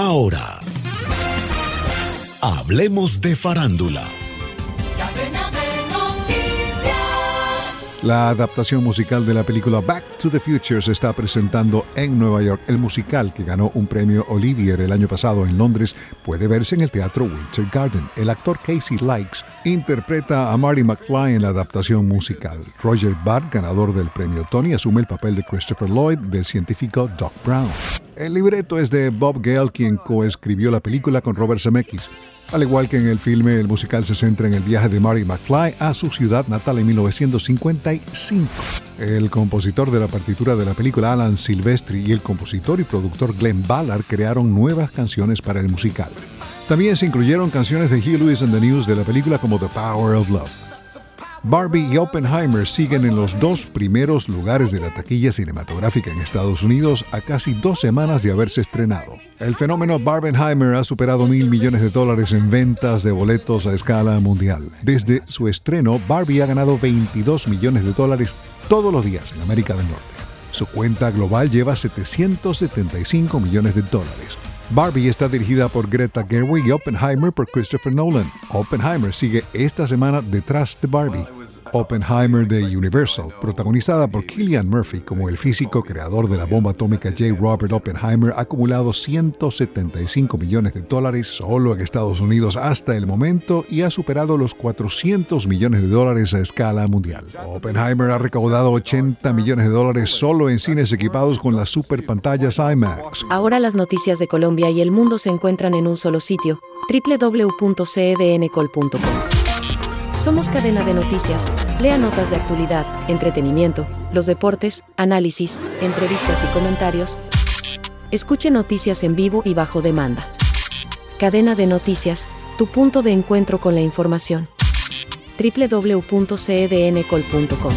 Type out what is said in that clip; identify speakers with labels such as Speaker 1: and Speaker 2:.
Speaker 1: Ahora, hablemos de farándula.
Speaker 2: La adaptación musical de la película Back to the Future se está presentando en Nueva York. El musical, que ganó un premio Olivier el año pasado en Londres, puede verse en el Teatro Winter Garden. El actor Casey Likes interpreta a Marty McFly en la adaptación musical. Roger Budd, ganador del premio Tony, asume el papel de Christopher Lloyd del científico Doc Brown. El libreto es de Bob Gale, quien coescribió la película con Robert Zemeckis. Al igual que en el filme, el musical se centra en el viaje de Marty McFly a su ciudad natal en 1955. El compositor de la partitura de la película, Alan Silvestri, y el compositor y productor Glenn Ballard crearon nuevas canciones para el musical. También se incluyeron canciones de Hugh Lewis and the News de la película como The Power of Love. Barbie y Oppenheimer siguen en los dos primeros lugares de la taquilla cinematográfica en Estados Unidos a casi dos semanas de haberse estrenado. El fenómeno Barbenheimer ha superado mil millones de dólares en ventas de boletos a escala mundial. Desde su estreno, Barbie ha ganado 22 millones de dólares todos los días en América del Norte. Su cuenta global lleva 775 millones de dólares. Barbie está dirigida por Greta Gerwig y Oppenheimer por Christopher Nolan. Oppenheimer sigue esta semana detrás de Barbie. Oppenheimer de Universal, protagonizada por Killian Murphy como el físico creador de la bomba atómica J. Robert Oppenheimer, ha acumulado 175 millones de dólares solo en Estados Unidos hasta el momento y ha superado los 400 millones de dólares a escala mundial. Oppenheimer ha recaudado 80 millones de dólares solo en cines equipados con las super pantallas IMAX.
Speaker 3: Ahora las noticias de Colombia y el mundo se encuentran en un solo sitio, www.cedncol.com. Somos cadena de noticias. Lea notas de actualidad, entretenimiento, los deportes, análisis, entrevistas y comentarios. Escuche noticias en vivo y bajo demanda. Cadena de noticias, tu punto de encuentro con la información. www.cedncol.com.